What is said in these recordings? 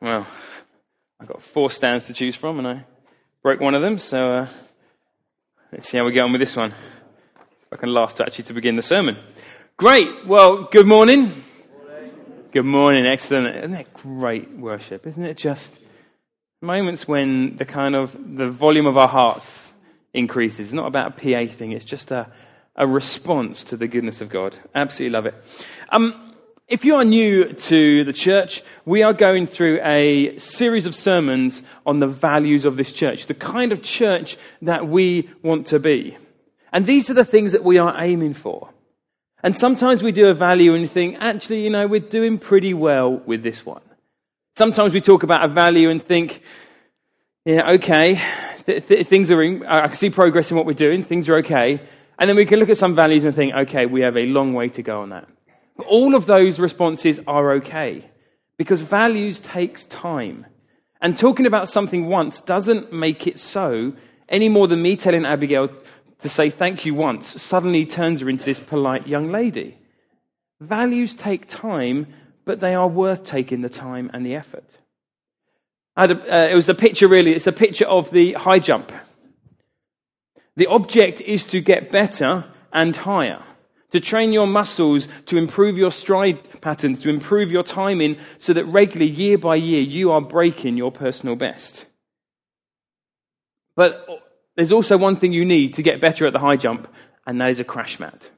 Well, I've got four stands to choose from, and I broke one of them, so uh, let's see how we get on with this one. If I can last actually to begin the sermon. Great. Well, good morning. morning. Good morning. Excellent. Isn't that great worship? Isn't it just moments when the kind of the volume of our hearts increases? It's not about a PA thing. It's just a, a response to the goodness of God. Absolutely love it. Um, if you are new to the church, we are going through a series of sermons on the values of this church, the kind of church that we want to be. And these are the things that we are aiming for. And sometimes we do a value and think, actually, you know, we're doing pretty well with this one. Sometimes we talk about a value and think, yeah, okay, th- th- things are, in, I can see progress in what we're doing, things are okay. And then we can look at some values and think, okay, we have a long way to go on that. All of those responses are okay because values takes time. And talking about something once doesn't make it so any more than me telling Abigail to say thank you once suddenly turns her into this polite young lady. Values take time, but they are worth taking the time and the effort. A, uh, it was the picture, really, it's a picture of the high jump. The object is to get better and higher to train your muscles, to improve your stride patterns, to improve your timing, so that regularly, year by year, you are breaking your personal best. But there's also one thing you need to get better at the high jump, and that is a crash mat.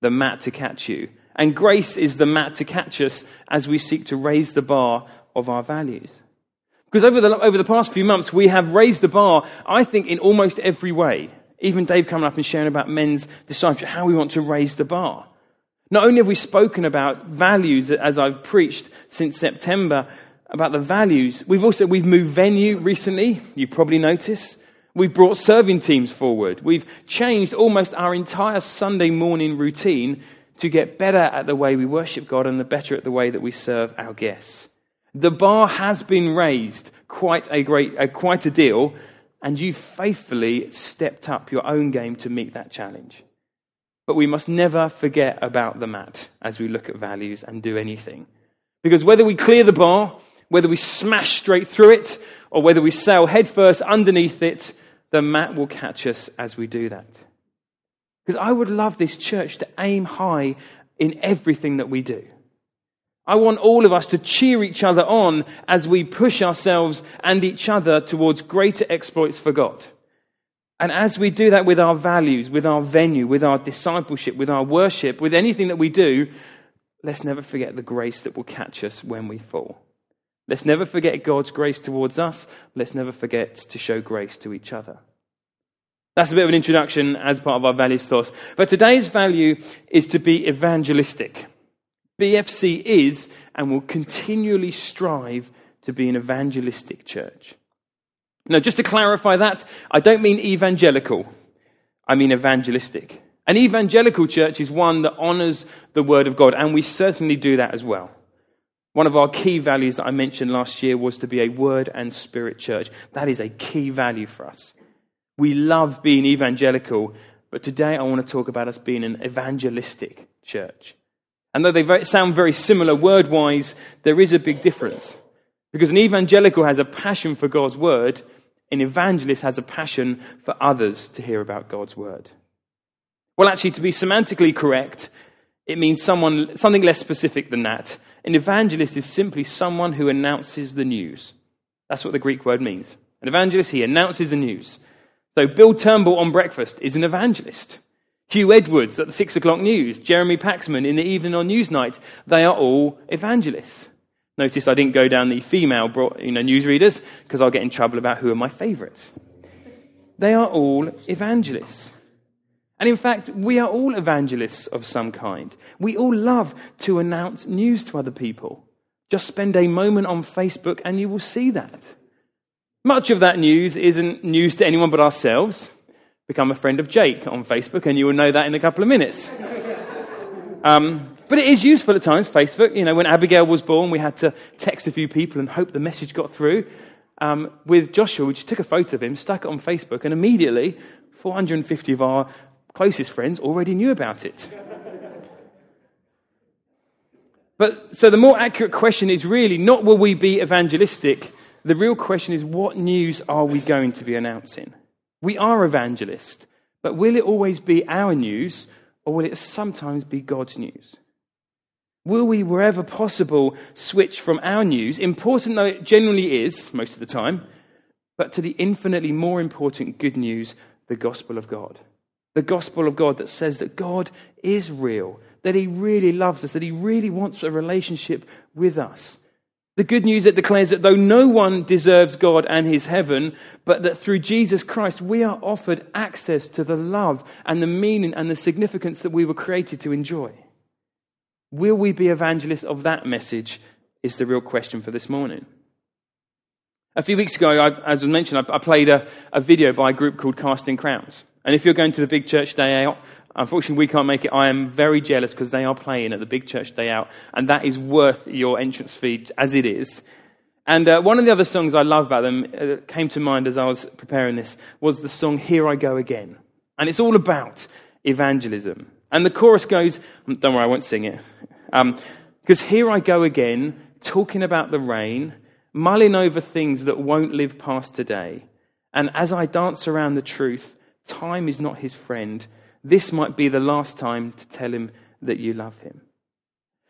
The mat to catch you. And grace is the mat to catch us as we seek to raise the bar of our values. Because over the, over the past few months, we have raised the bar, I think, in almost every way. Even Dave coming up and sharing about men's discipleship, how we want to raise the bar. Not only have we spoken about values as I've preached since September about the values, we've also we've moved venue recently. You've probably noticed. We've brought serving teams forward. We've changed almost our entire Sunday morning routine to get better at the way we worship God and the better at the way that we serve our guests. The bar has been raised quite a great, uh, quite a deal, and you faithfully stepped up your own game to meet that challenge. But we must never forget about the mat as we look at values and do anything. Because whether we clear the bar, whether we smash straight through it, or whether we sail headfirst underneath it, the mat will catch us as we do that. Because I would love this church to aim high in everything that we do. I want all of us to cheer each other on as we push ourselves and each other towards greater exploits for God. And as we do that with our values, with our venue, with our discipleship, with our worship, with anything that we do, let's never forget the grace that will catch us when we fall. Let's never forget God's grace towards us. Let's never forget to show grace to each other. That's a bit of an introduction as part of our values thoughts. But today's value is to be evangelistic. BFC is and will continually strive to be an evangelistic church. Now, just to clarify that, I don't mean evangelical, I mean evangelistic. An evangelical church is one that honors the Word of God, and we certainly do that as well. One of our key values that I mentioned last year was to be a Word and Spirit church. That is a key value for us. We love being evangelical, but today I want to talk about us being an evangelistic church. And though they sound very similar word wise, there is a big difference. Because an evangelical has a passion for God's word, an evangelist has a passion for others to hear about God's word. Well, actually, to be semantically correct, it means someone, something less specific than that. An evangelist is simply someone who announces the news. That's what the Greek word means. An evangelist, he announces the news. So Bill Turnbull on breakfast is an evangelist. Huw Edwards at the six o'clock news, Jeremy Paxman in the evening on Newsnight, they are all evangelists. Notice I didn't go down the female you know, newsreaders because I'll get in trouble about who are my favourites. They are all evangelists. And in fact, we are all evangelists of some kind. We all love to announce news to other people. Just spend a moment on Facebook and you will see that. Much of that news isn't news to anyone but ourselves become a friend of Jake on Facebook, and you will know that in a couple of minutes. Um, but it is useful at times, Facebook. You know, when Abigail was born, we had to text a few people and hope the message got through. Um, with Joshua, we just took a photo of him, stuck it on Facebook, and immediately 450 of our closest friends already knew about it. But so the more accurate question is really not will we be evangelistic? The real question is what news are we going to be announcing? We are evangelists, but will it always be our news or will it sometimes be God's news? Will we, wherever possible, switch from our news, important though it generally is most of the time, but to the infinitely more important good news, the gospel of God? The gospel of God that says that God is real, that He really loves us, that He really wants a relationship with us. The good news that declares that though no one deserves God and His heaven, but that through Jesus Christ we are offered access to the love and the meaning and the significance that we were created to enjoy. Will we be evangelists of that message? Is the real question for this morning. A few weeks ago, I, as was mentioned, I, I played a, a, video by a group called Casting Crowns. And if you're going to the Big Church Day Out, unfortunately we can't make it. I am very jealous because they are playing at the Big Church Day Out, and that is worth your entrance fee as it is. And uh, one of the other songs I love about them uh, came to mind as I was preparing this was the song Here I Go Again. And it's all about evangelism. And the chorus goes, um, don't worry, I won't sing it. Because um, here I go again, talking about the rain, mulling over things that won't live past today. And as I dance around the truth, time is not his friend. This might be the last time to tell him that you love him.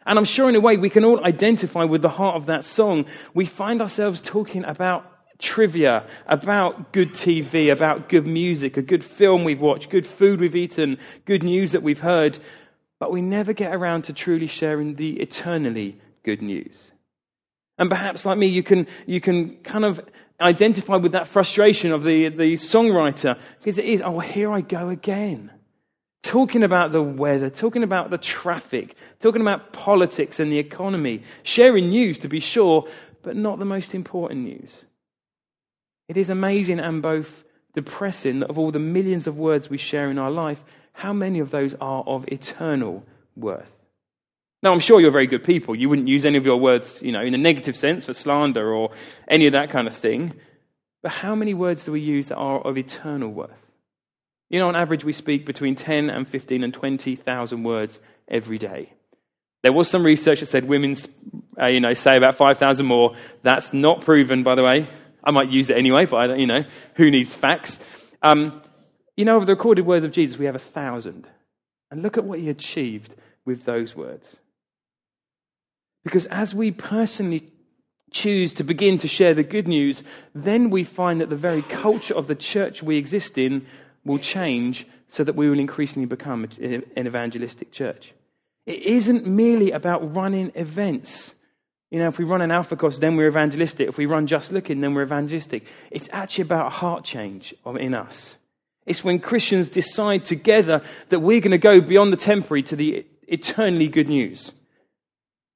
And I'm sure in a way we can all identify with the heart of that song. We find ourselves talking about trivia about good TV, about good music, a good film we've watched, good food we've eaten, good news that we've heard, but we never get around to truly sharing the eternally good news. And perhaps, like me, you can, you can kind of identify with that frustration of the, the songwriter because it is, oh, here I go again. Talking about the weather, talking about the traffic, talking about politics and the economy, sharing news to be sure, but not the most important news. It is amazing and both depressing that of all the millions of words we share in our life, how many of those are of eternal worth? Now, I'm sure you're very good people. You wouldn't use any of your words, you know, in a negative sense for slander or any of that kind of thing. But how many words do we use that are of eternal worth? You know, on average, we speak between 10 and 15 and 20,000 words every day. There was some research that said women, uh, you know, say about 5,000 more. That's not proven, by the way. I might use it anyway, but I don't, you know, who needs facts? Um, you know, of the recorded words of Jesus, we have a thousand. And look at what he achieved with those words. Because as we personally choose to begin to share the good news, then we find that the very culture of the church we exist in will change so that we will increasingly become an evangelistic church. It isn't merely about running events. You know, if we run an alpha course, then we're evangelistic. If we run just looking, then we're evangelistic. It's actually about a heart change in us. It's when Christians decide together that we're going to go beyond the temporary to the eternally good news.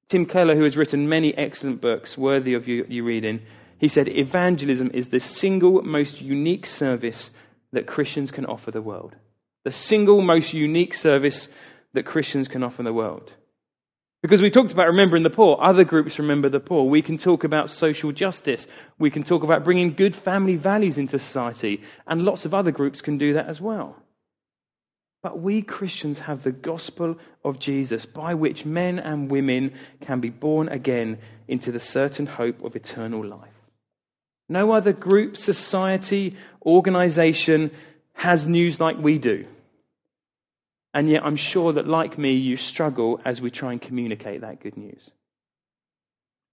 Tim Keller, who has written many excellent books worthy of you, you reading, he said, Evangelism is the single most unique service that Christians can offer the world. The single most unique service that Christians can offer the world. Because we talked about remembering the poor. Other groups remember the poor. We can talk about social justice. We can talk about bringing good family values into society. And lots of other groups can do that as well. But we Christians have the gospel of Jesus by which men and women can be born again into the certain hope of eternal life. No other group, society, organization has news like we do. And yet, I'm sure that, like me, you struggle as we try and communicate that good news.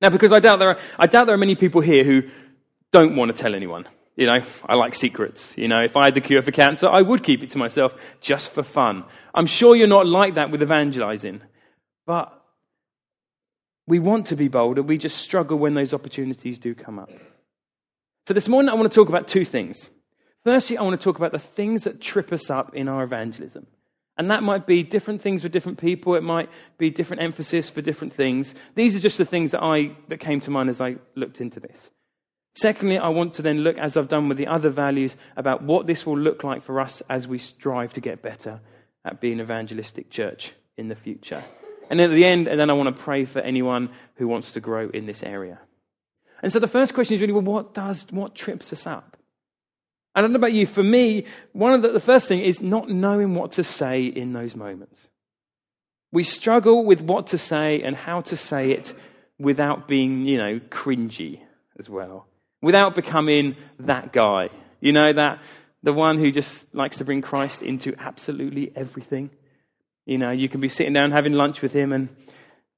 Now, because I doubt there are, I doubt there are many people here who don't want to tell anyone. You know, I like secrets. You know, if I had the cure for cancer, I would keep it to myself just for fun. I'm sure you're not like that with evangelizing. But we want to be bolder. We just struggle when those opportunities do come up. So this morning, I want to talk about two things. Firstly, I want to talk about the things that trip us up in our evangelism. And that might be different things for different people. It might be different emphasis for different things. These are just the things that, I, that came to mind as I looked into this. Secondly, I want to then look, as I've done with the other values, about what this will look like for us as we strive to get better at being evangelistic church in the future. And at the end, and then I want to pray for anyone who wants to grow in this area. And so the first question is really, well, what does, what trips us up? I don't know about you, for me, one of the, the first thing is not knowing what to say in those moments. We struggle with what to say and how to say it without being, you know, cringy as well, without becoming that guy. You know, that the one who just likes to bring Christ into absolutely everything. You know, you can be sitting down having lunch with him and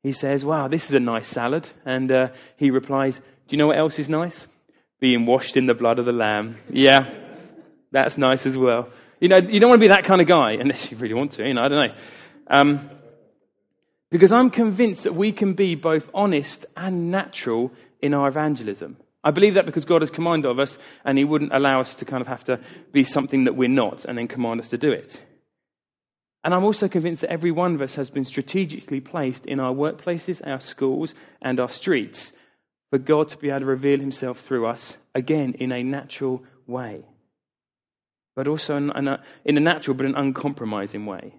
he says, Wow, this is a nice salad. And uh, he replies, Do you know what else is nice? Being washed in the blood of the Lamb. Yeah, that's nice as well. You know, you don't want to be that kind of guy, unless you really want to, you know, I don't know. Um, because I'm convinced that we can be both honest and natural in our evangelism. I believe that because God has commanded of us, and He wouldn't allow us to kind of have to be something that we're not and then command us to do it. And I'm also convinced that every one of us has been strategically placed in our workplaces, our schools, and our streets for God to be able to reveal Himself through us, again, in a natural way. But also in a, in a natural but an uncompromising way.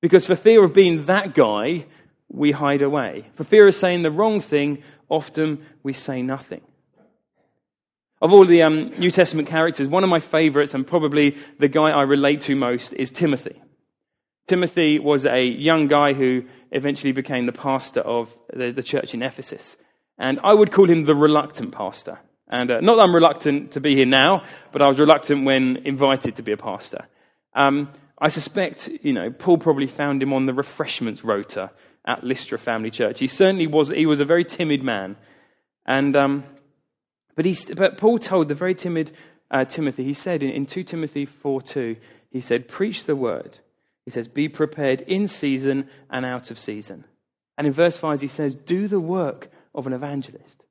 Because for fear of being that guy, we hide away. For fear of saying the wrong thing, often we say nothing. Of all the um, New Testament characters, one of my favorites, and probably the guy I relate to most, is Timothy. Timothy was a young guy who eventually became the pastor of the, the church in Ephesus. And I would call him the reluctant pastor. And uh, not that I'm reluctant to be here now, but I was reluctant when invited to be a pastor. Um, I suspect, you know, Paul probably found him on the refreshments rota at Lystra Family Church. He certainly was, he was a very timid man. And, um, but, he, but Paul told the very timid uh, Timothy, he said in, in 2 Timothy 4 2, he said, Preach the word he says, Be prepared in season and out of season. And in verse 5, he says, Do the work of an evangelist.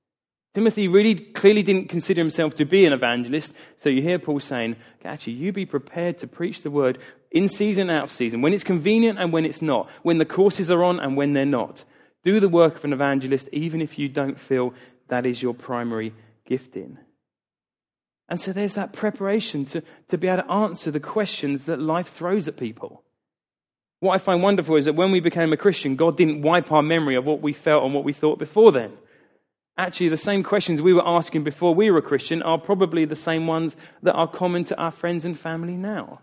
Timothy really clearly didn't consider himself to be an evangelist. So you hear Paul saying, Actually, you be prepared to preach the word in season, and out of season, when it's convenient and when it's not, when the courses are on and when they're not. Do the work of an evangelist, even if you don't feel that is your primary gifting. And so there's that preparation to, to be able to answer the questions that life throws at people. What I find wonderful is that when we became a Christian, God didn't wipe our memory of what we felt and what we thought before then. Actually, the same questions we were asking before we were a Christian are probably the same ones that are common to our friends and family now.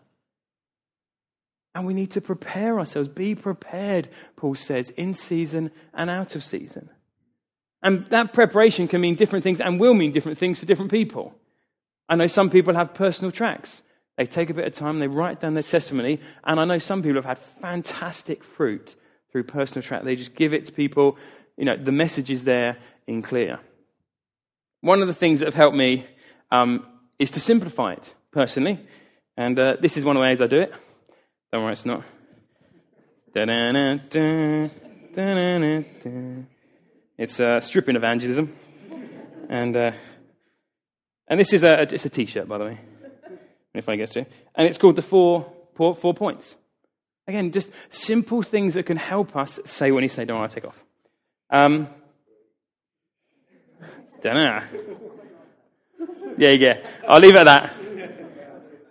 And we need to prepare ourselves. Be prepared, Paul says, in season and out of season. And that preparation can mean different things and will mean different things to different people. I know some people have personal tracts. They take a bit of time, they write down their testimony, and I know some people have had fantastic fruit through personal tract. They just give it to people. You know, the message is there in clear. One of the things that have helped me um, is to simplify it personally, and uh, this is one of the ways I do it. Don't worry, it's not. It's uh, stripping evangelism, and uh, and this is a it's a t-shirt, by the way if I get to. And it's called the four, four, four points. Again, just simple things that can help us say when you say, don't want to take off. Um, don't know. Yeah, yeah. I'll leave it at that.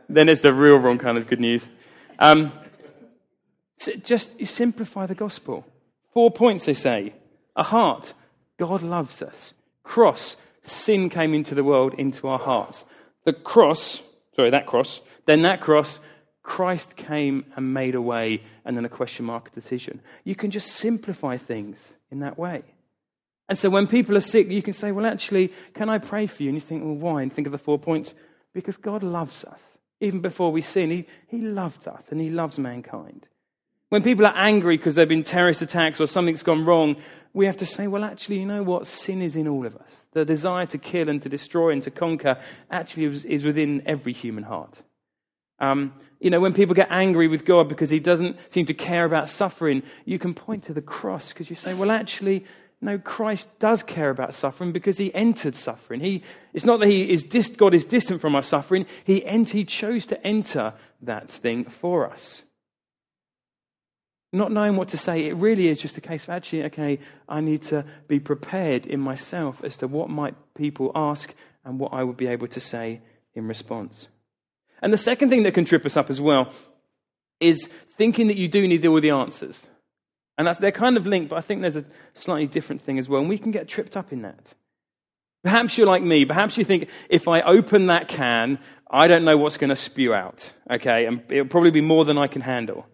Then it's the real wrong kind of good news. Um, just simplify the gospel. Four points, they say. A heart, God loves us. Cross, sin came into the world, into our hearts. The cross, sorry, that cross. Then that cross, Christ came and made a way, and then a question mark decision. You can just simplify things in that way. And so when people are sick, you can say, Well, actually, can I pray for you? And you think, Well, why? And think of the four points. Because God loves us. Even before we sin, He, he loved us and He loves mankind. When people are angry because there have been terrorist attacks or something's gone wrong, we have to say, well, actually, you know what? Sin is in all of us. The desire to kill and to destroy and to conquer actually is, within every human heart. Um, you know, when people get angry with God because He doesn't seem to care about suffering, you can point to the cross because you say, well, actually, no, Christ does care about suffering because He entered suffering. He, it's not that he is God is distant from our suffering, he, ent- he chose to enter that thing for us not knowing what to say, it really is just a case of actually, okay, I need to be prepared in myself as to what might people ask and what I would be able to say in response. And the second thing that can trip us up as well is thinking that you do need all the answers. And that's, they're kind of linked, but I think there's a slightly different thing as well. And we can get tripped up in that. Perhaps you're like me. Perhaps you think if I open that can, I don't know what's going to spew out. Okay. And it'll probably be more than I can handle.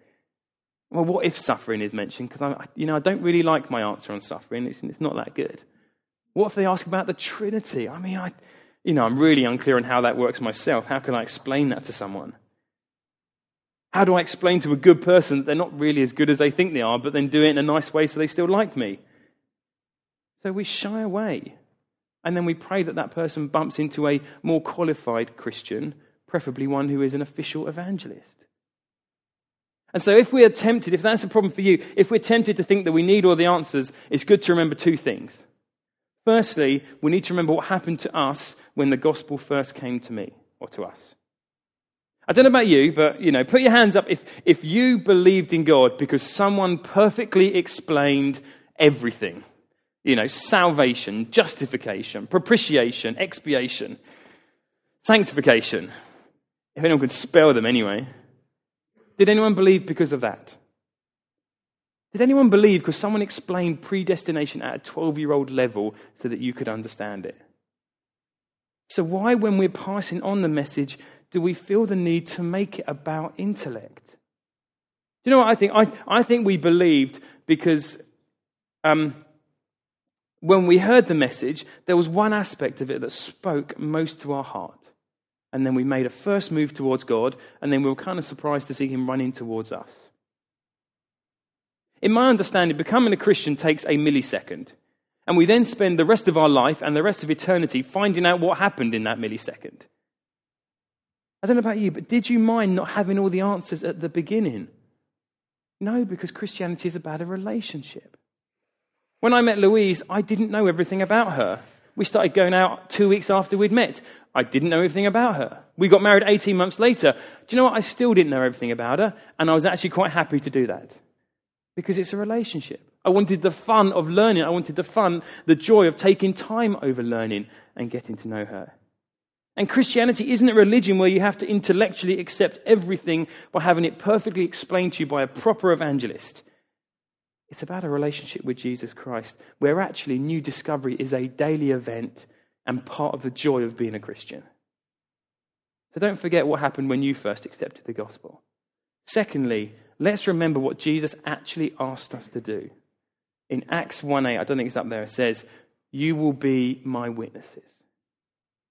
Well, what if suffering is mentioned? Because I, you know, I don't really like my answer on suffering. It's, it's not that good. What if they ask about the Trinity? I mean, I, you know, I'm really unclear on how that works myself. How can I explain that to someone? How do I explain to a good person that they're not really as good as they think they are, but then do it in a nice way so they still like me? So we shy away. And then we pray that that person bumps into a more qualified Christian, preferably one who is an official evangelist. And so, if we are tempted, if that's a problem for you, if we're tempted to think that we need all the answers, it's good to remember two things. Firstly, we need to remember what happened to us when the gospel first came to me or to us. I don't know about you, but you know, put your hands up if, if you believed in God because someone perfectly explained everything. You know, salvation, justification, propitiation, expiation, sanctification. If anyone could spell them anyway. Did anyone believe because of that? Did anyone believe because someone explained predestination at a 12 year old level so that you could understand it? So, why, when we're passing on the message, do we feel the need to make it about intellect? Do you know what I think? I, I think we believed because um, when we heard the message, there was one aspect of it that spoke most to our heart. And then we made a first move towards God, and then we were kind of surprised to see Him running towards us. In my understanding, becoming a Christian takes a millisecond. And we then spend the rest of our life and the rest of eternity finding out what happened in that millisecond. I don't know about you, but did you mind not having all the answers at the beginning? No, because Christianity is about a relationship. When I met Louise, I didn't know everything about her. We started going out two weeks after we'd met. I didn't know everything about her. We got married 18 months later. Do you know what? I still didn't know everything about her, and I was actually quite happy to do that because it's a relationship. I wanted the fun of learning. I wanted the fun, the joy of taking time over learning and getting to know her. And Christianity isn't a religion where you have to intellectually accept everything by having it perfectly explained to you by a proper evangelist. It's about a relationship with Jesus Christ, where actually new discovery is a daily event and part of the joy of being a Christian. So don't forget what happened when you first accepted the gospel. Secondly, let's remember what Jesus actually asked us to do. In Acts 1 8, I don't think it's up there, it says, You will be my witnesses.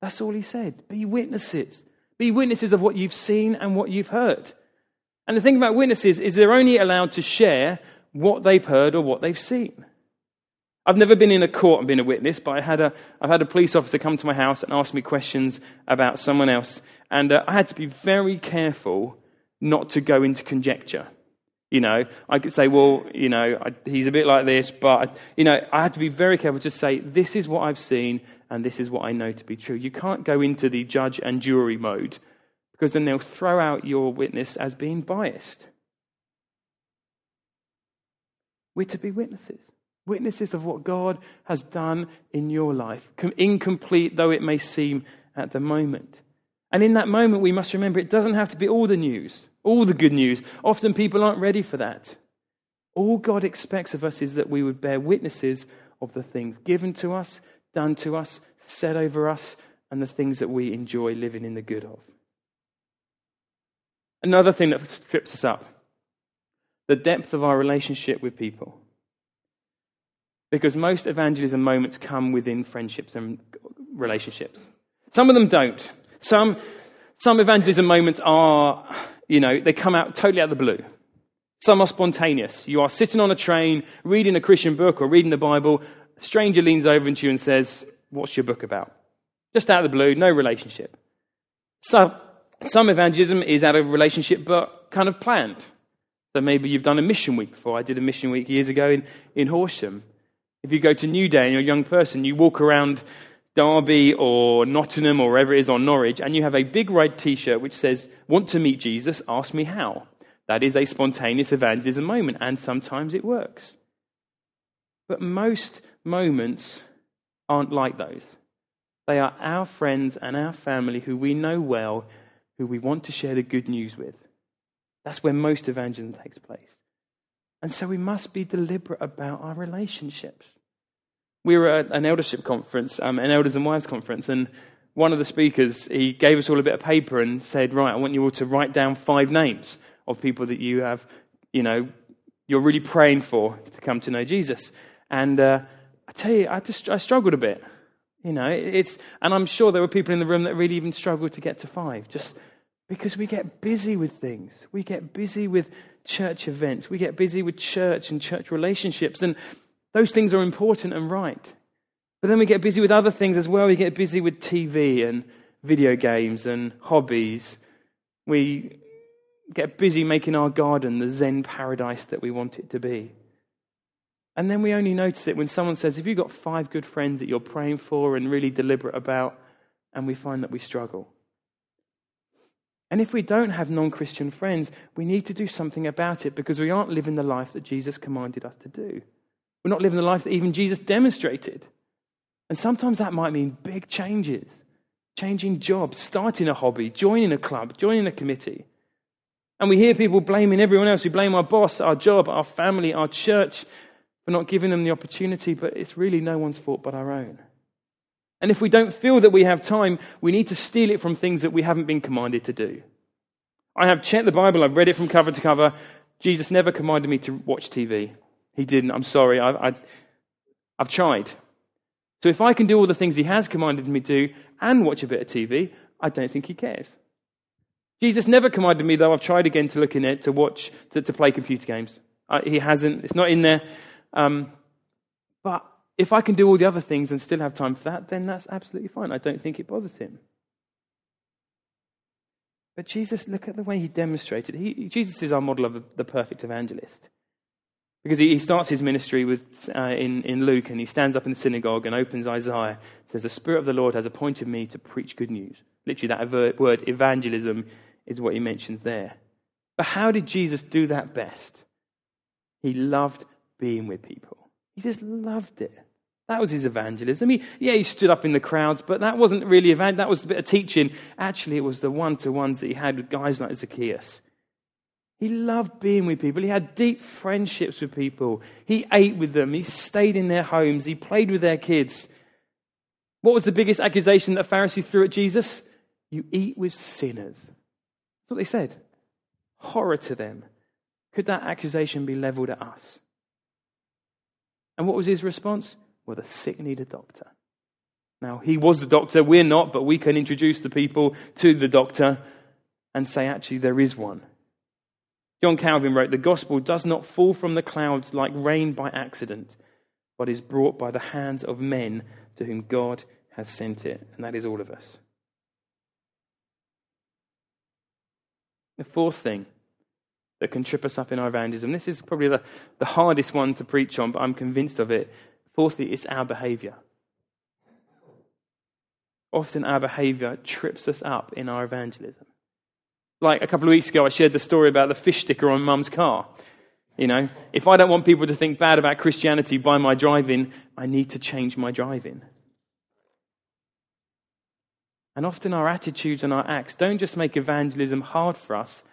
That's all he said. Be witnesses. Be witnesses of what you've seen and what you've heard. And the thing about witnesses is they're only allowed to share what they've heard or what they've seen. I've never been in a court and been a witness, but I had a, I've had a police officer come to my house and ask me questions about someone else. And uh, I had to be very careful not to go into conjecture. You know, I could say, well, you know, I, he's a bit like this, but, you know, I had to be very careful to say, this is what I've seen and this is what I know to be true. You can't go into the judge and jury mode because then they'll throw out your witness as being biased. We're to be witnesses. Witnesses of what God has done in your life, incomplete though it may seem at the moment. And in that moment, we must remember it doesn't have to be all the news, all the good news. Often people aren't ready for that. All God expects of us is that we would bear witnesses of the things given to us, done to us, said over us, and the things that we enjoy living in the good of. Another thing that trips us up the depth of our relationship with people. Because most evangelism moments come within friendships and relationships. Some of them don't. Some, some evangelism moments are, you know, they come out totally out of the blue. Some are spontaneous. You are sitting on a train, reading a Christian book or reading the Bible. A stranger leans over to you and says, What's your book about? Just out of the blue, no relationship. So, some evangelism is out of relationship but kind of planned. So maybe you've done a mission week before. I did a mission week years ago in, in Horsham. If you go to New Day and you're a young person, you walk around Derby or Nottingham or wherever it is on Norwich, and you have a big red t shirt which says, Want to meet Jesus? Ask me how. That is a spontaneous evangelism moment, and sometimes it works. But most moments aren't like those. They are our friends and our family who we know well, who we want to share the good news with. That's where most evangelism takes place. And so we must be deliberate about our relationships. We were at an eldership conference, um, an elders and wives conference, and one of the speakers, he gave us all a bit of paper and said, right, I want you all to write down five names of people that you have, you know, you're really praying for to come to know Jesus. And uh, I tell you, I, just, I struggled a bit. You know, it's, and I'm sure there were people in the room that really even struggled to get to five, just because we get busy with things. We get busy with church events. We get busy with church and church relationships. And those things are important and right. But then we get busy with other things as well. We get busy with TV and video games and hobbies. We get busy making our garden the Zen paradise that we want it to be. And then we only notice it when someone says, If you've got five good friends that you're praying for and really deliberate about, and we find that we struggle. And if we don't have non Christian friends, we need to do something about it because we aren't living the life that Jesus commanded us to do. We're not living the life that even Jesus demonstrated. And sometimes that might mean big changes changing jobs, starting a hobby, joining a club, joining a committee. And we hear people blaming everyone else. We blame our boss, our job, our family, our church for not giving them the opportunity, but it's really no one's fault but our own. And if we don't feel that we have time, we need to steal it from things that we haven't been commanded to do. I have checked the Bible, I've read it from cover to cover. Jesus never commanded me to watch TV. He didn't. I'm sorry. I, I, I've tried. So if I can do all the things he has commanded me to and watch a bit of TV, I don't think he cares. Jesus never commanded me, though I've tried again to look in it, to watch, to, to play computer games. I, he hasn't. It's not in there. Um, but if I can do all the other things and still have time for that, then that's absolutely fine. I don't think it bothers him. But Jesus, look at the way he demonstrated. He, Jesus is our model of the perfect evangelist. Because he, he starts his ministry with, uh, in, in Luke and he stands up in the synagogue and opens Isaiah. Says, The Spirit of the Lord has appointed me to preach good news. Literally, that word evangelism is what he mentions there. But how did Jesus do that best? He loved being with people. He just loved it. That was his evangelism. He, yeah, he stood up in the crowds, but that wasn't really evangelism. That was a bit of teaching. Actually, it was the one to ones that he had with guys like Zacchaeus. He loved being with people. He had deep friendships with people. He ate with them. He stayed in their homes. He played with their kids. What was the biggest accusation that Pharisees threw at Jesus? You eat with sinners. That's what they said. Horror to them. Could that accusation be leveled at us? And what was his response? Well, the sick need a doctor. Now, he was the doctor, we're not, but we can introduce the people to the doctor and say, actually, there is one. John Calvin wrote, The gospel does not fall from the clouds like rain by accident, but is brought by the hands of men to whom God has sent it. And that is all of us. The fourth thing that can trip us up in our evangelism, this is probably the, the hardest one to preach on, but I'm convinced of it, Fourthly, it's our behavior. Often our behavior trips us up in our evangelism. Like a couple of weeks ago, I shared the story about the fish sticker on mum's car. You know, if I don't want people to think bad about Christianity by my driving, I need to change my driving. And often our attitudes and our acts don't just make evangelism hard for us,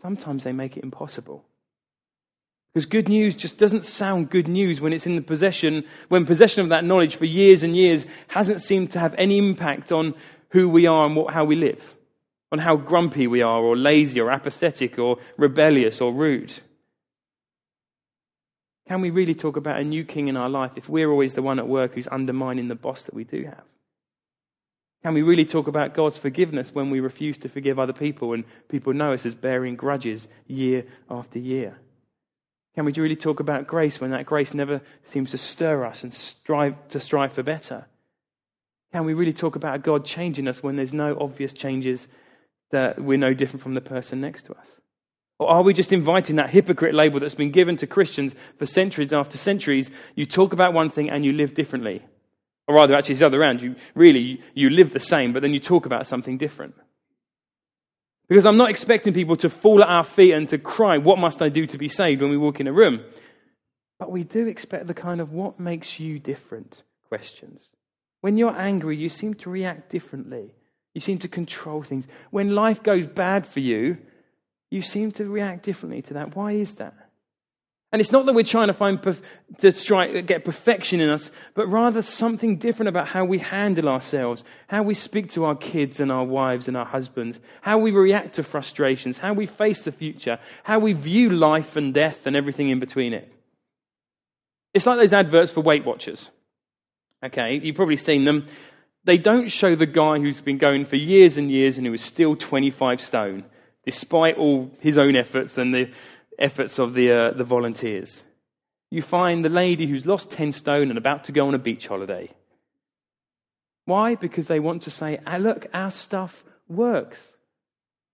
sometimes they make it impossible. Because good news just doesn't sound good news when it's in the possession, when possession of that knowledge for years and years hasn't seemed to have any impact on who we are and what, how we live, on how grumpy we are, or lazy, or apathetic, or rebellious, or rude. Can we really talk about a new king in our life if we're always the one at work who's undermining the boss that we do have? Can we really talk about God's forgiveness when we refuse to forgive other people and people know us as bearing grudges year after year? Can we really talk about grace when that grace never seems to stir us and strive to strive for better? Can we really talk about God changing us when there's no obvious changes that we're no different from the person next to us? Or are we just inviting that hypocrite label that's been given to Christians for centuries after centuries? You talk about one thing and you live differently. Or rather, actually, it's the other way around. You really, you live the same, but then you talk about something different. Because I'm not expecting people to fall at our feet and to cry, What must I do to be saved when we walk in a room? But we do expect the kind of what makes you different questions. When you're angry, you seem to react differently. You seem to control things. When life goes bad for you, you seem to react differently to that. Why is that? And it's not that we're trying to find perf- to get perfection in us, but rather something different about how we handle ourselves, how we speak to our kids and our wives and our husbands, how we react to frustrations, how we face the future, how we view life and death and everything in between it. It's like those adverts for Weight Watchers. Okay, you've probably seen them. They don't show the guy who's been going for years and years and who is still 25 stone, despite all his own efforts and the efforts of the, uh, the volunteers. You find the lady who's lost 10 stone and about to go on a beach holiday. Why? Because they want to say, ah, look, our stuff works.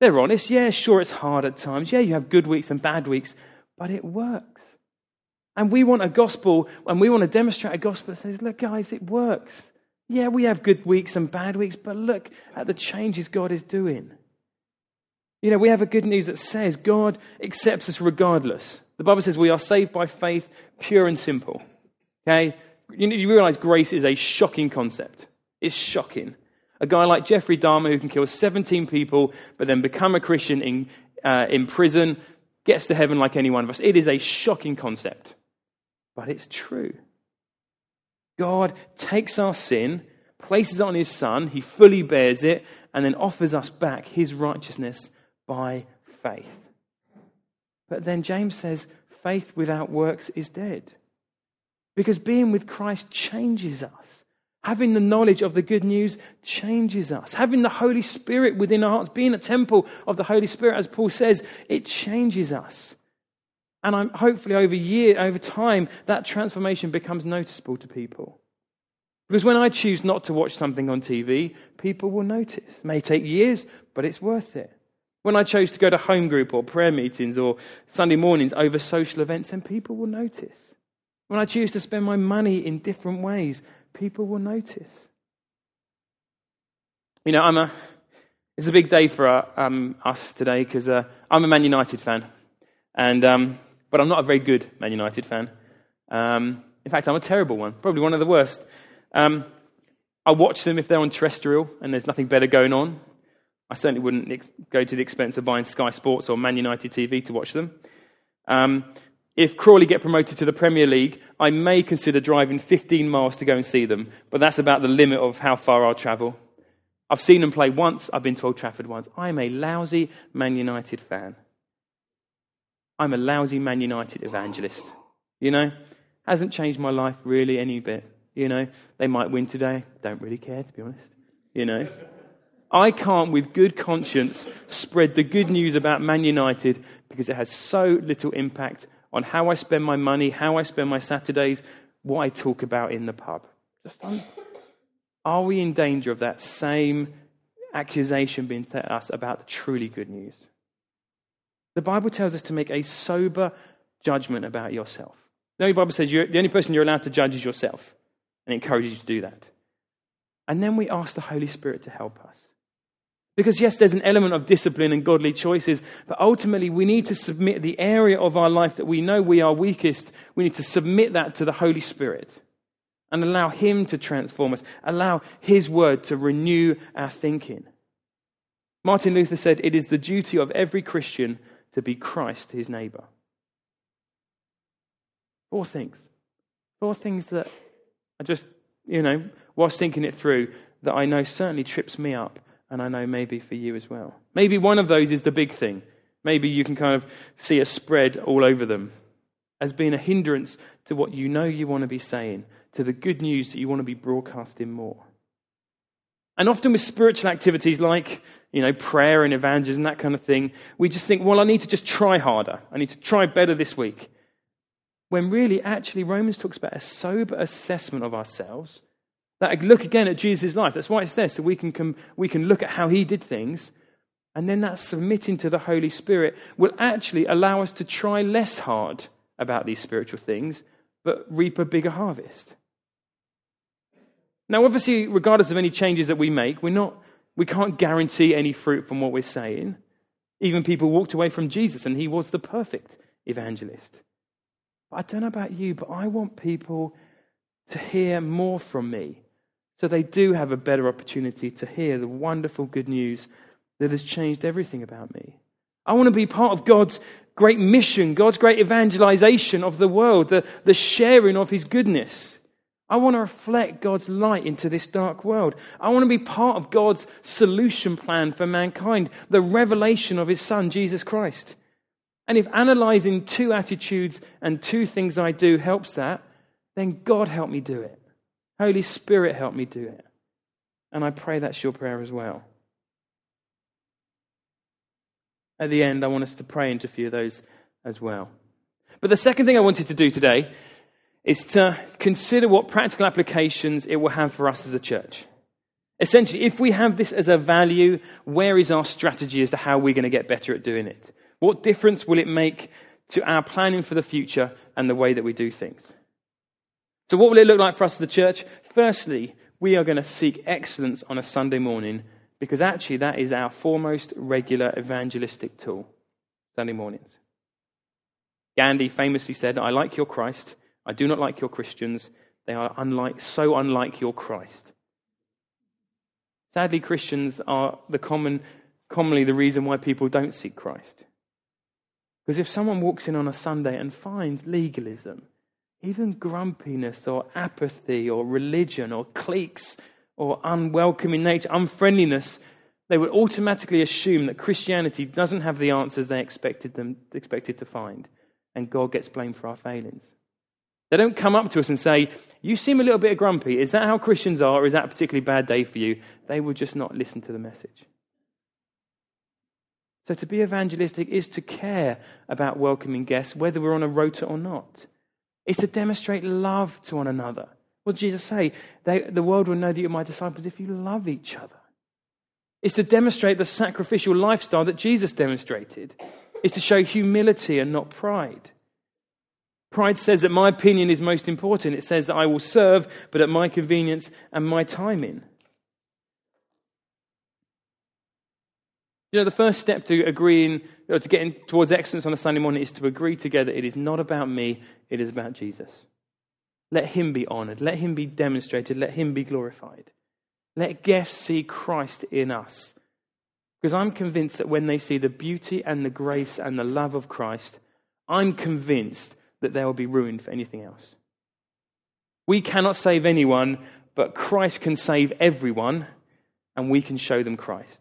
They're honest. Yeah, sure, it's hard at times. Yeah, you have good weeks and bad weeks, but it works. And we want a gospel, and we want to demonstrate a gospel that says, look, guys, it works. Yeah, we have good weeks and bad weeks, but look at the changes God is doing. You know, we have a good news that says God accepts us regardless. The Bible says we are saved by faith, pure and simple. Okay? You, you realize grace is a shocking concept. It's shocking. A guy like Jeffrey Dahmer, who can kill 17 people, but then become a Christian in, uh, in prison, gets to heaven like any one of us. It is a shocking concept, but it's true. God takes our sin, places it on his Son, he fully bears it, and then offers us back his righteousness by faith. But then James says, faith without works is dead. Because being with Christ changes us. Having the knowledge of the good news changes us. Having the Holy Spirit within our hearts, being a temple of the Holy Spirit, as Paul says, it changes us. And I'm hopefully over year, over time, that transformation becomes noticeable to people. Because when I choose not to watch something on TV, people will notice. It may take years, but it's worth it. When I chose to go to home group or prayer meetings or Sunday mornings over social events, then people will notice. When I choose to spend my money in different ways, people will notice. You know, I'm a, it's a big day for uh, um, us today because uh, I'm a Man United fan. And, um, but I'm not a very good Man United fan. Um, in fact, I'm a terrible one, probably one of the worst. Um, I watch them if they're on terrestrial and there's nothing better going on. I certainly wouldn't ex- go to the expense of buying Sky Sports or Man United TV to watch them. Um, if Crawley get promoted to the Premier League, I may consider driving 15 miles to go and see them, but that's about the limit of how far I'll travel. I've seen them play once, I've been to Old Trafford once. I'm a lousy Man United fan. I'm a lousy Man United evangelist. You know, hasn't changed my life really any bit. You know, they might win today. Don't really care, to be honest. You know. I can't, with good conscience, spread the good news about Man United because it has so little impact on how I spend my money, how I spend my Saturdays, what I talk about in the pub. Are we in danger of that same accusation being at us about the truly good news? The Bible tells us to make a sober judgment about yourself. The only Bible says the only person you're allowed to judge is yourself, and encourages you to do that. And then we ask the Holy Spirit to help us. Because, yes, there's an element of discipline and godly choices, but ultimately we need to submit the area of our life that we know we are weakest, we need to submit that to the Holy Spirit and allow Him to transform us, allow His word to renew our thinking. Martin Luther said, It is the duty of every Christian to be Christ his neighbor. Four things. Four things that I just, you know, whilst thinking it through, that I know certainly trips me up and I know maybe for you as well. Maybe one of those is the big thing. Maybe you can kind of see a spread all over them as being a hindrance to what you know you want to be saying, to the good news that you want to be broadcasting more. And often with spiritual activities like, you know, prayer and evangelism, that kind of thing, we just think, well, I need to just try harder. I need to try better this week. When really, actually, Romans talks about a sober assessment of ourselves that look again at Jesus' life. That's why it's there, so we can, we can look at how he did things. And then that submitting to the Holy Spirit will actually allow us to try less hard about these spiritual things, but reap a bigger harvest. Now, obviously, regardless of any changes that we make, we're not, we can't guarantee any fruit from what we're saying. Even people walked away from Jesus, and he was the perfect evangelist. I don't know about you, but I want people to hear more from me so they do have a better opportunity to hear the wonderful good news that has changed everything about me. I want to be part of God's great mission, God's great evangelization of the world, the, the sharing of his goodness. I want to reflect God's light into this dark world. I want to be part of God's solution plan for mankind, the revelation of his son, Jesus Christ. And if analyzing two attitudes and two things I do helps that, then God help me do it. Holy Spirit help me do it. And I pray that's your prayer as well. At the end, I want us to pray into a few of those as well. But the second thing I wanted to do today is to consider what practical applications it will have for us as a church. Essentially, if we have this as a value, where is our strategy as to how we're going to get better at doing it? What difference will it make to our planning for the future and the way that we do things? So, what will it look like for us as a church? Firstly, we are going to seek excellence on a Sunday morning because actually that is our foremost regular evangelistic tool Sunday mornings. Gandhi famously said, I like your Christ, I do not like your Christians. They are unlike, so unlike your Christ. Sadly, Christians are the common, commonly the reason why people don't seek Christ. Because if someone walks in on a Sunday and finds legalism, even grumpiness or apathy or religion or cliques or unwelcoming nature, unfriendliness, they would automatically assume that Christianity doesn't have the answers they expected, them, expected to find, and God gets blamed for our failings. They don't come up to us and say, You seem a little bit grumpy. Is that how Christians are, or is that a particularly bad day for you? They will just not listen to the message. So, to be evangelistic is to care about welcoming guests, whether we're on a rota or not. It's to demonstrate love to one another. What did Jesus say? They, the world will know that you're my disciples if you love each other. It's to demonstrate the sacrificial lifestyle that Jesus demonstrated. It's to show humility and not pride. Pride says that my opinion is most important. It says that I will serve, but at my convenience and my timing. You know, the first step to agreeing, or to getting towards excellence on a Sunday morning is to agree together it is not about me, it is about Jesus. Let him be honored. Let him be demonstrated. Let him be glorified. Let guests see Christ in us. Because I'm convinced that when they see the beauty and the grace and the love of Christ, I'm convinced that they will be ruined for anything else. We cannot save anyone, but Christ can save everyone, and we can show them Christ.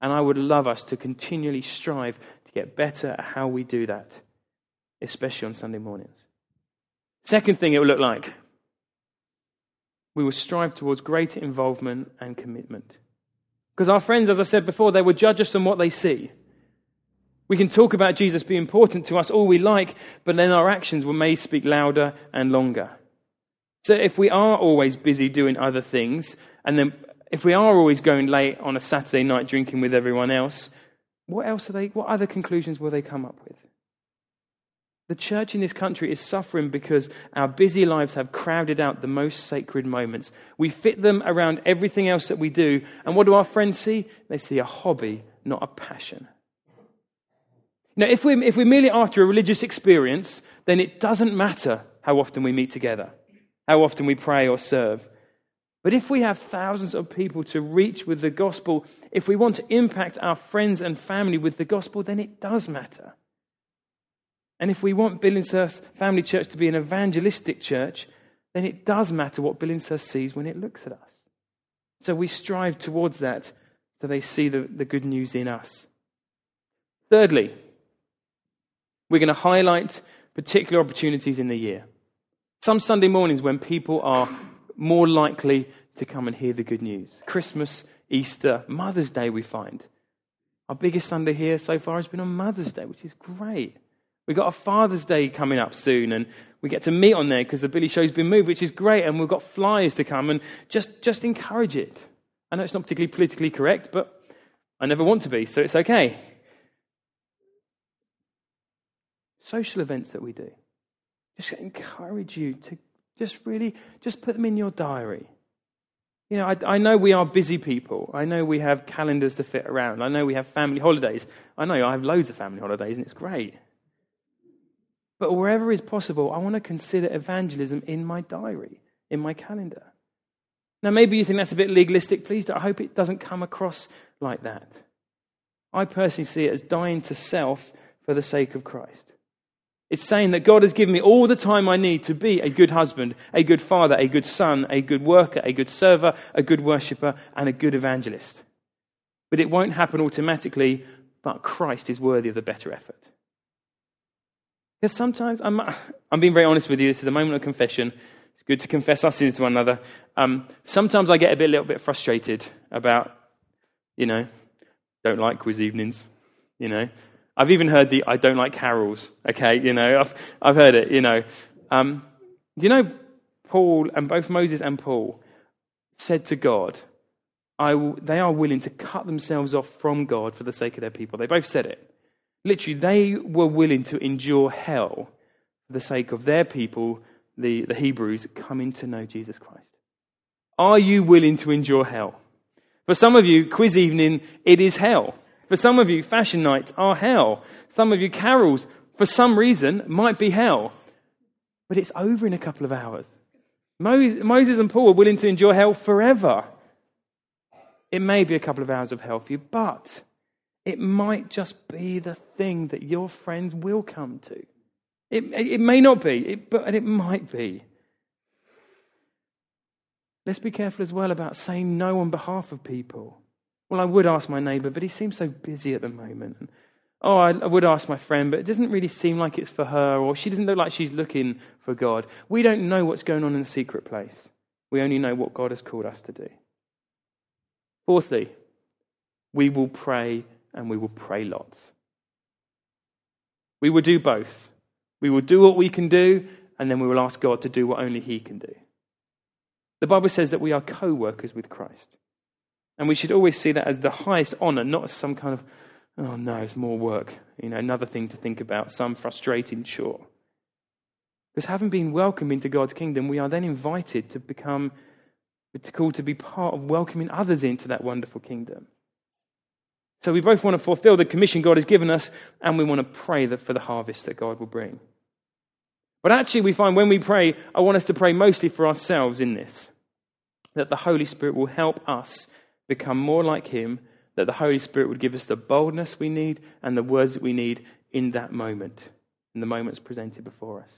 And I would love us to continually strive to get better at how we do that, especially on Sunday mornings. Second thing it will look like we will strive towards greater involvement and commitment. Because our friends, as I said before, they will judge us on what they see. We can talk about Jesus being important to us all we like, but then our actions will may speak louder and longer. So if we are always busy doing other things, and then if we are always going late on a Saturday night drinking with everyone else, what else are they what other conclusions will they come up with? The church in this country is suffering because our busy lives have crowded out the most sacred moments. We fit them around everything else that we do. And what do our friends see? They see a hobby, not a passion. Now, if we're, if we're merely after a religious experience, then it doesn't matter how often we meet together, how often we pray or serve. But if we have thousands of people to reach with the gospel, if we want to impact our friends and family with the gospel, then it does matter. And if we want Billingshurst Family Church to be an evangelistic church, then it does matter what Billingshurst sees when it looks at us. So we strive towards that so they see the, the good news in us. Thirdly, we're going to highlight particular opportunities in the year. Some Sunday mornings when people are more likely to come and hear the good news. Christmas, Easter, Mother's Day, we find. Our biggest Sunday here so far has been on Mother's Day, which is great. We've got a Father's Day coming up soon, and we get to meet on there because the Billy Show's been moved, which is great, and we've got flyers to come, and just, just encourage it. I know it's not particularly politically correct, but I never want to be, so it's okay. social events that we do. Just encourage you to just really just put them in your diary. You know, I, I, know we are busy people. I know we have calendars to fit around. I know we have family holidays. I know I have loads of family holidays, and it's great. But wherever is possible, I want to consider evangelism in my diary, in my calendar. Now, maybe you think that's a bit legalistic. Please, I hope it doesn't come across like that. I personally see it as dying to self for the sake of Christ. It's saying that God has given me all the time I need to be a good husband, a good father, a good son, a good worker, a good server, a good worshipper, and a good evangelist. But it won't happen automatically, but Christ is worthy of the better effort. Because sometimes, I'm, I'm being very honest with you, this is a moment of confession. It's good to confess our sins to one another. Um, sometimes I get a bit, a little bit frustrated about, you know, don't like quiz evenings, you know. I've even heard the I don't like carols, okay, you know, I've, I've heard it, you know. Um, you know, Paul, and both Moses and Paul said to God, they are willing to cut themselves off from God for the sake of their people. They both said it. Literally, they were willing to endure hell for the sake of their people, the, the Hebrews, coming to know Jesus Christ. Are you willing to endure hell? For some of you, quiz evening, it is hell. For some of you, fashion nights are hell. Some of you, carols, for some reason, might be hell. But it's over in a couple of hours. Moses and Paul are willing to endure hell forever. It may be a couple of hours of hell for you, but it might just be the thing that your friends will come to. It, it may not be, it, but it might be. Let's be careful as well about saying no on behalf of people. Well, I would ask my neighbour, but he seems so busy at the moment. Oh, I, I would ask my friend, but it doesn't really seem like it's for her, or she doesn't look like she's looking for God. We don't know what's going on in the secret place. We only know what God has called us to do. Fourthly, we will pray and we will pray lots. We will do both. We will do what we can do, and then we will ask God to do what only He can do. The Bible says that we are co workers with Christ. And we should always see that as the highest honor, not as some kind of, oh no, it's more work, you know, another thing to think about, some frustrating chore. Because having been welcomed into God's kingdom, we are then invited to become, called to be part of welcoming others into that wonderful kingdom. So we both want to fulfill the commission God has given us, and we want to pray for the harvest that God will bring. But actually, we find when we pray, I want us to pray mostly for ourselves in this that the Holy Spirit will help us become more like Him, that the Holy Spirit would give us the boldness we need and the words that we need in that moment, in the moments presented before us.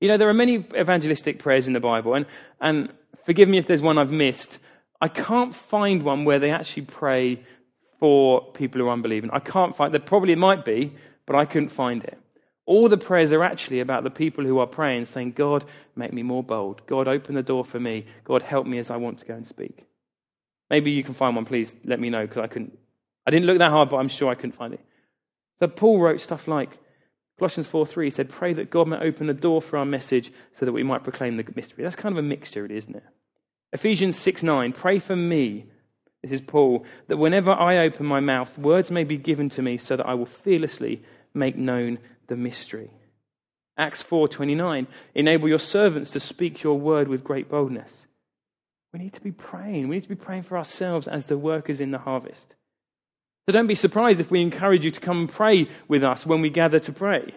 You know, there are many evangelistic prayers in the Bible, and, and forgive me if there's one I've missed. I can't find one where they actually pray for people who are unbelieving. I can't find, there probably might be, but I couldn't find it. All the prayers are actually about the people who are praying, saying, God, make me more bold. God, open the door for me. God, help me as I want to go and speak. Maybe you can find one, please let me know, because I couldn't. I didn't look that hard, but I'm sure I couldn't find it. But Paul wrote stuff like Colossians 4 3 said, Pray that God may open the door for our message so that we might proclaim the mystery. That's kind of a mixture, isn't it? Ephesians 6 9, pray for me this is Paul, that whenever I open my mouth, words may be given to me so that I will fearlessly make known the mystery. Acts 4:29 enable your servants to speak your word with great boldness. We need to be praying. We need to be praying for ourselves as the workers in the harvest. So don't be surprised if we encourage you to come and pray with us when we gather to pray.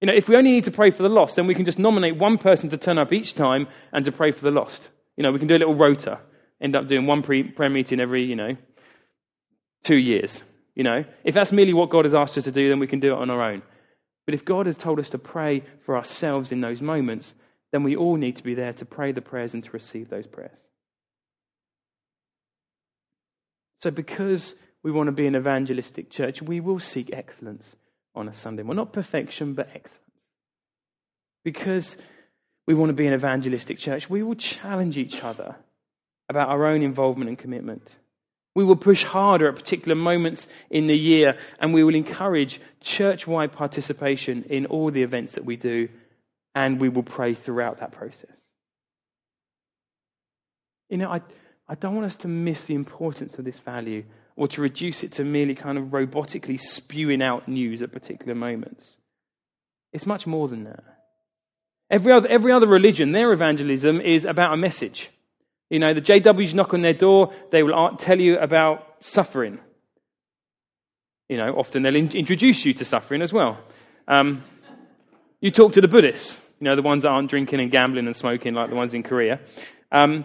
You know, if we only need to pray for the lost, then we can just nominate one person to turn up each time and to pray for the lost. You know, we can do a little rota end up doing one pre- prayer meeting every, you know, two years. You know, if that's merely what God has asked us to do, then we can do it on our own. But if God has told us to pray for ourselves in those moments, then we all need to be there to pray the prayers and to receive those prayers. So, because we want to be an evangelistic church, we will seek excellence on a Sunday. Well, not perfection, but excellence. Because we want to be an evangelistic church, we will challenge each other about our own involvement and commitment. We will push harder at particular moments in the year, and we will encourage church wide participation in all the events that we do, and we will pray throughout that process. You know, I, I don't want us to miss the importance of this value or to reduce it to merely kind of robotically spewing out news at particular moments. It's much more than that. Every other, every other religion, their evangelism is about a message. You know, the JWs knock on their door, they will tell you about suffering. You know, often they'll in- introduce you to suffering as well. Um, you talk to the Buddhists, you know, the ones that aren't drinking and gambling and smoking like the ones in Korea. Um,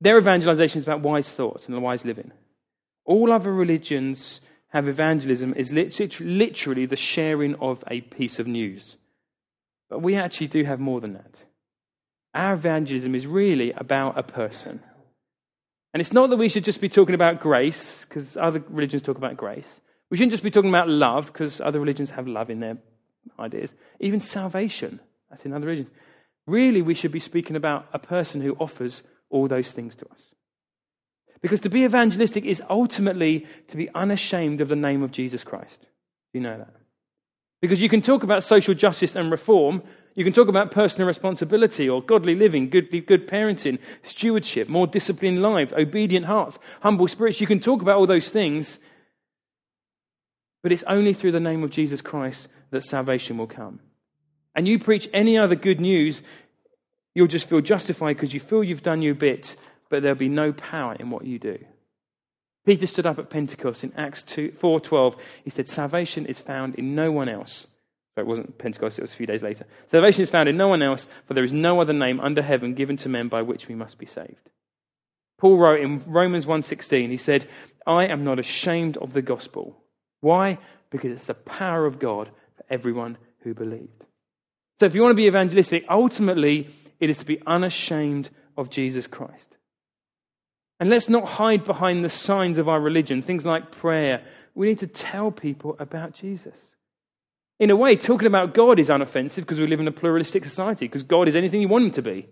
their evangelization is about wise thoughts and wise living. All other religions have evangelism is literally the sharing of a piece of news. But we actually do have more than that. Our evangelism is really about a person. And it's not that we should just be talking about grace, because other religions talk about grace. We shouldn't just be talking about love, because other religions have love in their ideas. Even salvation, that's in other religions. Really, we should be speaking about a person who offers all those things to us. Because to be evangelistic is ultimately to be unashamed of the name of Jesus Christ. You know that. Because you can talk about social justice and reform, you can talk about personal responsibility or godly living, good, good parenting, stewardship, more disciplined lives, obedient hearts, humble spirits. You can talk about all those things, but it's only through the name of Jesus Christ that salvation will come. And you preach any other good news, you'll just feel justified because you feel you've done your bit, but there'll be no power in what you do. Peter stood up at Pentecost in Acts 4:12. He said, "Salvation is found in no one else But it wasn't Pentecost, it was a few days later. Salvation is found in no one else, for there is no other name under heaven given to men by which we must be saved. Paul wrote in Romans 1:16, he said, "I am not ashamed of the gospel." Why? Because it's the power of God everyone who believed. So if you want to be evangelistic, ultimately it is to be unashamed of Jesus Christ. And let's not hide behind the signs of our religion, things like prayer. We need to tell people about Jesus. In a way, talking about God is unoffensive because we live in a pluralistic society, because God is anything you want him to be.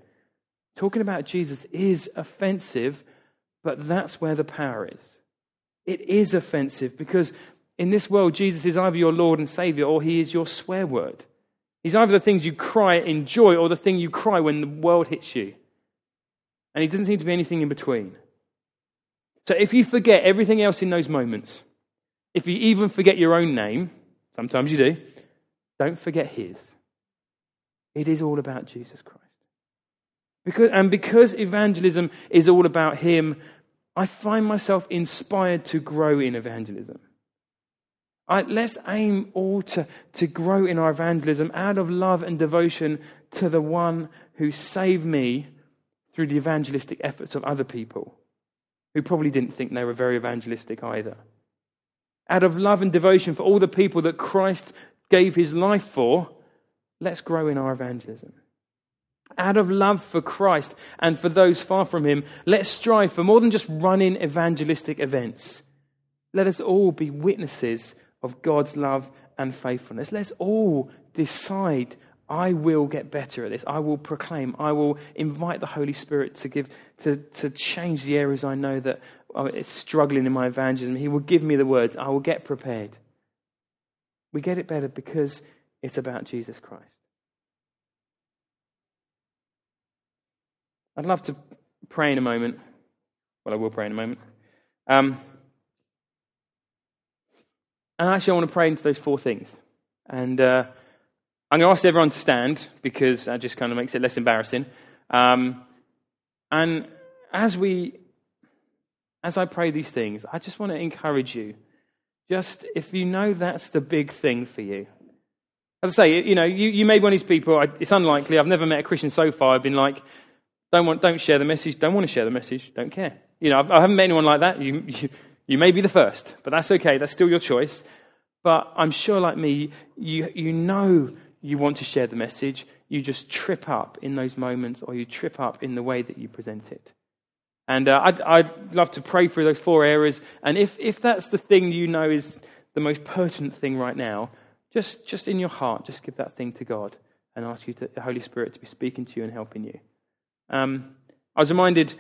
Talking about Jesus is offensive, but that's where the power is. It is offensive because in this world, Jesus is either your Lord and Savior or he is your swear word. He's either the things you cry in joy or the thing you cry when the world hits you. And he doesn't seem to be anything in between. So if you forget everything else in those moments, if you even forget your own name, sometimes you do, don't forget his. It is all about Jesus Christ. Because, and because evangelism is all about him, I find myself inspired to grow in evangelism. Let's aim all to, to grow in our evangelism out of love and devotion to the one who saved me through the evangelistic efforts of other people who probably didn't think they were very evangelistic either. Out of love and devotion for all the people that Christ gave his life for, let's grow in our evangelism. Out of love for Christ and for those far from him, let's strive for more than just running evangelistic events. Let us all be witnesses of God's love and faithfulness. Let's all decide I will get better at this. I will proclaim. I will invite the Holy Spirit to give to, to change the areas I know that it's struggling in my evangelism. He will give me the words. I will get prepared. We get it better because it's about Jesus Christ. I'd love to pray in a moment. Well, I will pray in a moment. Um, and actually, I want to pray into those four things. And uh, I'm going to ask everyone to stand because that just kind of makes it less embarrassing. Um, and as we, as I pray these things, I just want to encourage you just if you know that's the big thing for you. As I say, you know, you, you may be one of these people, I, it's unlikely, I've never met a Christian so far, I've been like, don't, want, don't share the message, don't want to share the message, don't care. You know, I've, I haven't met anyone like that. You, you, you may be the first, but that's okay, that's still your choice. But I'm sure, like me, you, you know you want to share the message, you just trip up in those moments or you trip up in the way that you present it. And uh, I'd, I'd love to pray through those four areas. And if, if that's the thing you know is the most pertinent thing right now, just, just in your heart, just give that thing to God and ask you to, the Holy Spirit to be speaking to you and helping you. Um, I was reminded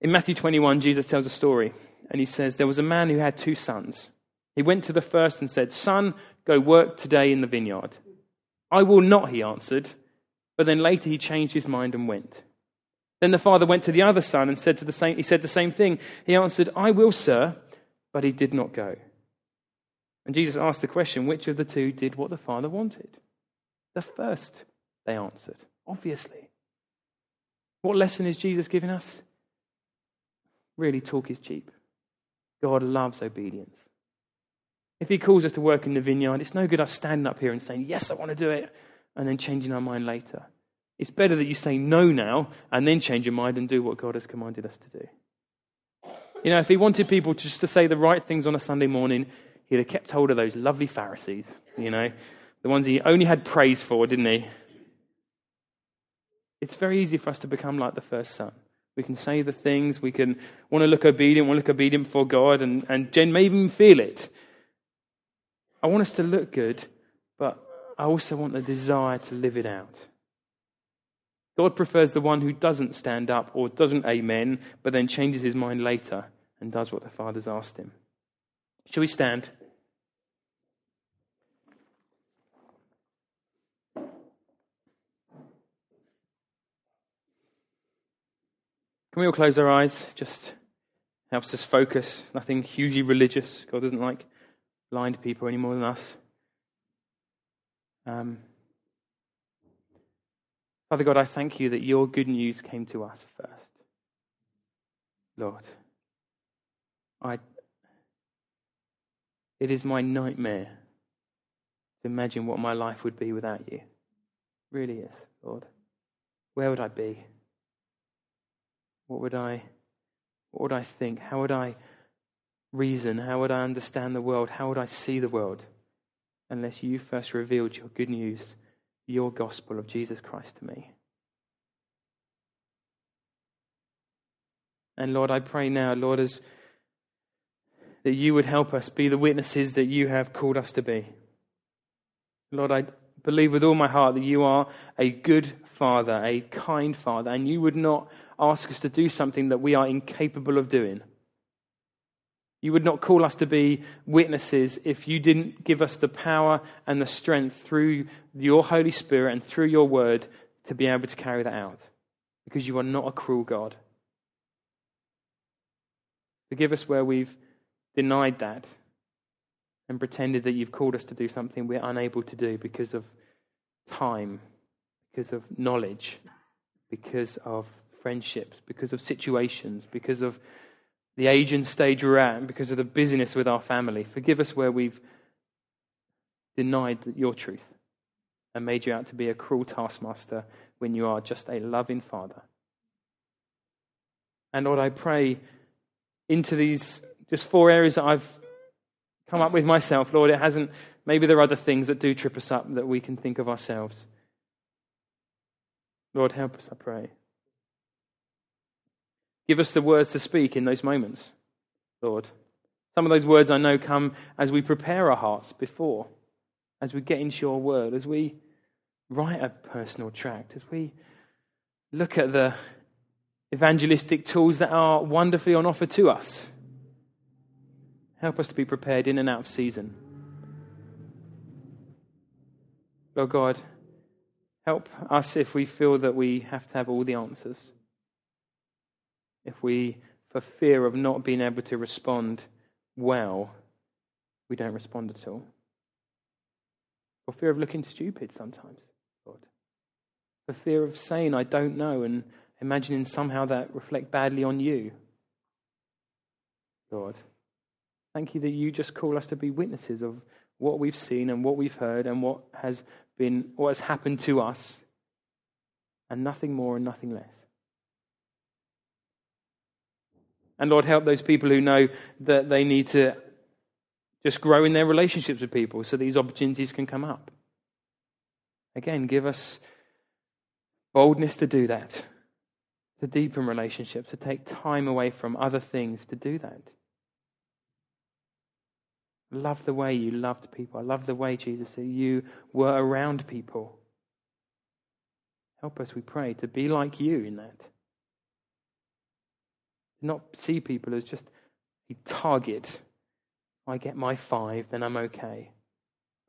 in Matthew 21, Jesus tells a story, and he says, There was a man who had two sons. He went to the first and said, Son, go work today in the vineyard. I will not, he answered. But then later he changed his mind and went. Then the father went to the other son and said to the same, he said the same thing. He answered, I will, sir, but he did not go. And Jesus asked the question, which of the two did what the father wanted? The first, they answered, obviously. What lesson is Jesus giving us? Really, talk is cheap. God loves obedience. If he calls us to work in the vineyard, it's no good us standing up here and saying, Yes, I want to do it, and then changing our mind later. It's better that you say no now and then change your mind and do what God has commanded us to do. You know, if he wanted people just to say the right things on a Sunday morning, he'd have kept hold of those lovely Pharisees, you know, the ones he only had praise for, didn't he? It's very easy for us to become like the first son. We can say the things, we can want to look obedient, want to look obedient before God, and, and Jen may even feel it. I want us to look good, but I also want the desire to live it out. God prefers the one who doesn't stand up or doesn't amen, but then changes his mind later and does what the Father's asked him. Shall we stand? Can we all close our eyes? Just helps us focus. Nothing hugely religious. God doesn't like blind people any more than us. Um, Father God, I thank you that your good news came to us first. Lord, I, it is my nightmare to imagine what my life would be without you. It really is, Lord. Where would I be? What would I what would I think? How would I reason? How would I understand the world? How would I see the world? Unless you first revealed your good news, your gospel of Jesus Christ to me. And Lord, I pray now, Lord, as that you would help us be the witnesses that you have called us to be. Lord, I believe with all my heart that you are a good father, a kind father, and you would not ask us to do something that we are incapable of doing. You would not call us to be witnesses if you didn't give us the power and the strength through your Holy Spirit and through your word to be able to carry that out. Because you are not a cruel God. Forgive us where we've denied that and pretended that you've called us to do something we're unable to do because of time, because of knowledge, because of friendships, because of situations, because of the age and stage we're at, because of the busyness with our family. Forgive us where we've denied your truth and made you out to be a cruel taskmaster when you are just a loving father. And Lord, I pray into these just four areas that I've come up with myself. Lord, it hasn't, maybe there are other things that do trip us up that we can think of ourselves. Lord, help us, I pray. Give us the words to speak in those moments, Lord. Some of those words I know come as we prepare our hearts before, as we get into your word, as we write a personal tract, as we look at the evangelistic tools that are wonderfully on offer to us. Help us to be prepared in and out of season. Lord God, help us if we feel that we have to have all the answers if we, for fear of not being able to respond well, we don't respond at all. For fear of looking stupid sometimes, Lord. For fear of saying, I don't know, and imagining somehow that reflect badly on you. Lord, thank you that you just call us to be witnesses of what we've seen and what we've heard and what has been what has happened to us and nothing more and nothing less. And Lord, help those people who know that they need to just grow in their relationships with people so these opportunities can come up. Again, give us boldness to do that, to deepen relationships, to take time away from other things to do that. Love the way you loved people. I love the way, Jesus, that you were around people. Help us, we pray, to be like you in that not see people as just a target. I get my five, then I'm okay.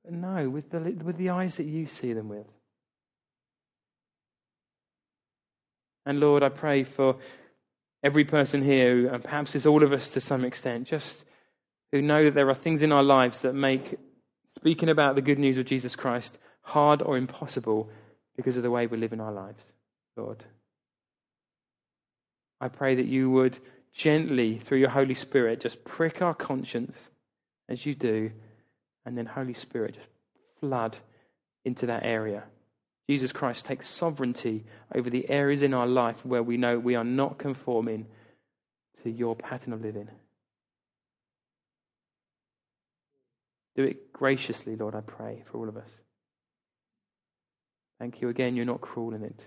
No, with the, with the eyes that you see them with. And Lord, I pray for every person here, and perhaps it's all of us to some extent, just who know that there are things in our lives that make speaking about the good news of Jesus Christ hard or impossible because of the way we live in our lives, Lord. I pray that you would gently, through your Holy Spirit, just prick our conscience as you do, and then, Holy Spirit, just flood into that area. Jesus Christ takes sovereignty over the areas in our life where we know we are not conforming to your pattern of living. Do it graciously, Lord, I pray, for all of us. Thank you again, you're not cruel in it.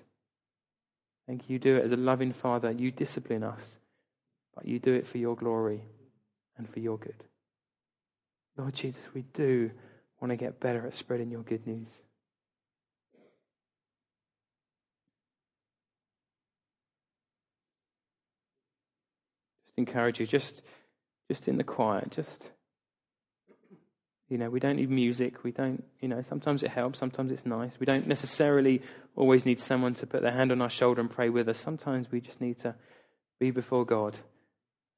Thank you, you do it as a loving Father. You discipline us, but you do it for your glory and for your good. Lord Jesus, we do want to get better at spreading your good news. Just encourage you, just, just in the quiet, just, you know, we don't need music. We don't, you know, sometimes it helps, sometimes it's nice. We don't necessarily always need someone to put their hand on our shoulder and pray with us. Sometimes we just need to be before God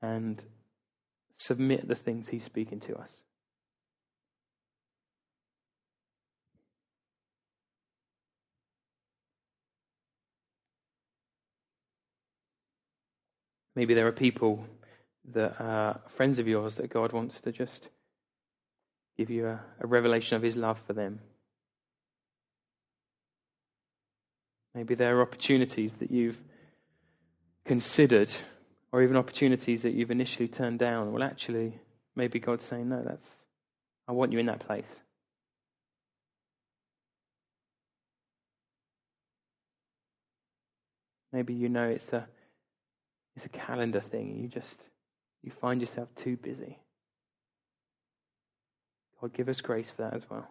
and submit the things He's speaking to us. Maybe there are people that are friends of yours that God wants to just give you a, a revelation of his love for them. Maybe there are opportunities that you've considered, or even opportunities that you've initially turned down. Well, actually, maybe God's saying, No, that's, I want you in that place. Maybe you know it's a it's a calendar thing. You just you find yourself too busy. God, give us grace for that as well.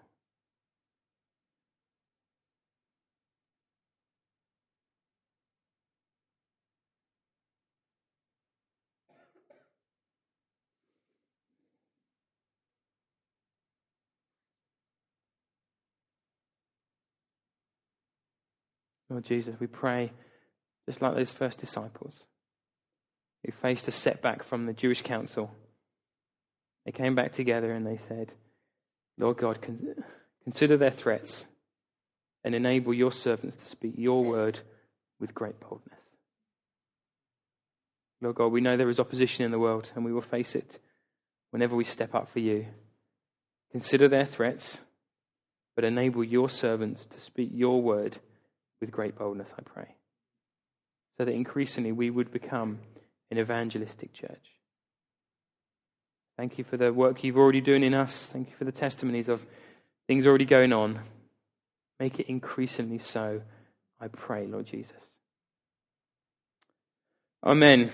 Lord Jesus, we pray just like those first disciples who faced a setback from the Jewish council. They came back together and they said, Lord God, consider their threats and enable your servants to speak your word with great boldness. Lord God, we know there is opposition in the world and we will face it whenever we step up for you. Consider their threats, but enable your servants to speak your word with great boldness, I pray. So that increasingly we would become an evangelistic church. Thank you for the work you've already doing in us. Thank you for the testimonies of things already going on. Make it increasingly so, I pray, Lord Jesus. Amen.